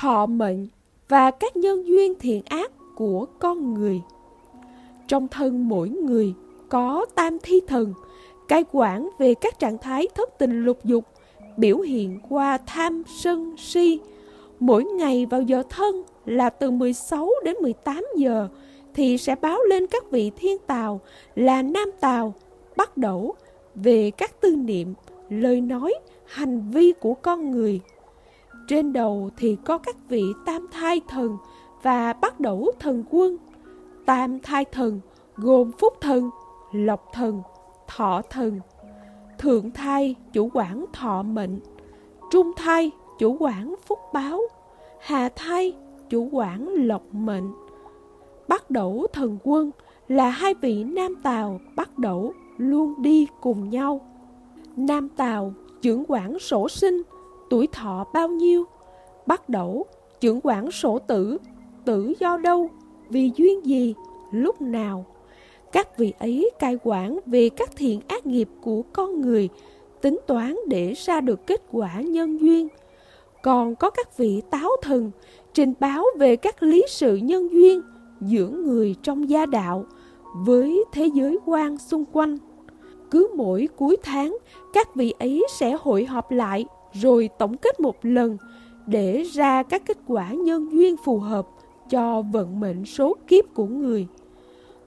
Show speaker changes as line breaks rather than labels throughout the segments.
thọ mệnh và các nhân duyên thiện ác của con người. Trong thân mỗi người có tam thi thần, cai quản về các trạng thái thất tình lục dục, biểu hiện qua tham sân si. Mỗi ngày vào giờ thân là từ 16 đến 18 giờ thì sẽ báo lên các vị thiên tào là nam tào, bắt đầu về các tư niệm, lời nói, hành vi của con người. Trên đầu thì có các vị tam thai thần và bắt đầu thần quân. Tam thai thần gồm phúc thần, lộc thần, thọ thần. Thượng thai chủ quản thọ mệnh, trung thai chủ quản phúc báo, hà thai chủ quản lộc mệnh. Bắt đầu thần quân là hai vị nam tào bắt đầu luôn đi cùng nhau. Nam tào trưởng quản sổ sinh, tuổi thọ bao nhiêu? Bắt đầu trưởng quản sổ tử, tử do đâu, vì duyên gì, lúc nào? Các vị ấy cai quản về các thiện ác nghiệp của con người, tính toán để ra được kết quả nhân duyên. Còn có các vị táo thần trình báo về các lý sự nhân duyên giữa người trong gia đạo với thế giới quan xung quanh. Cứ mỗi cuối tháng, các vị ấy sẽ hội họp lại rồi tổng kết một lần để ra các kết quả nhân duyên phù hợp cho vận mệnh số kiếp của người.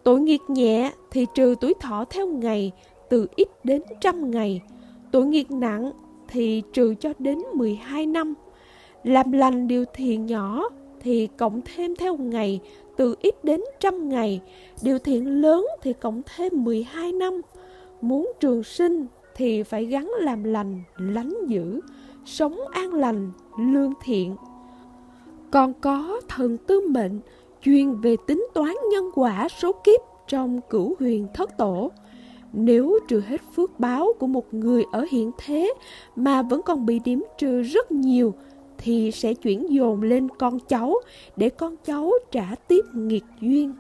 Tội nghiệp nhẹ thì trừ tuổi thọ theo ngày, từ ít đến trăm ngày. Tội nghiệp nặng thì trừ cho đến 12 năm. Làm lành điều thiện nhỏ thì cộng thêm theo ngày, từ ít đến trăm ngày. Điều thiện lớn thì cộng thêm 12 năm. Muốn trường sinh thì phải gắn làm lành, lánh dữ, sống an lành, lương thiện. Còn có thần tư mệnh chuyên về tính toán nhân quả số kiếp trong cửu huyền thất tổ. Nếu trừ hết phước báo của một người ở hiện thế mà vẫn còn bị điểm trừ rất nhiều thì sẽ chuyển dồn lên con cháu để con cháu trả tiếp nghiệt duyên.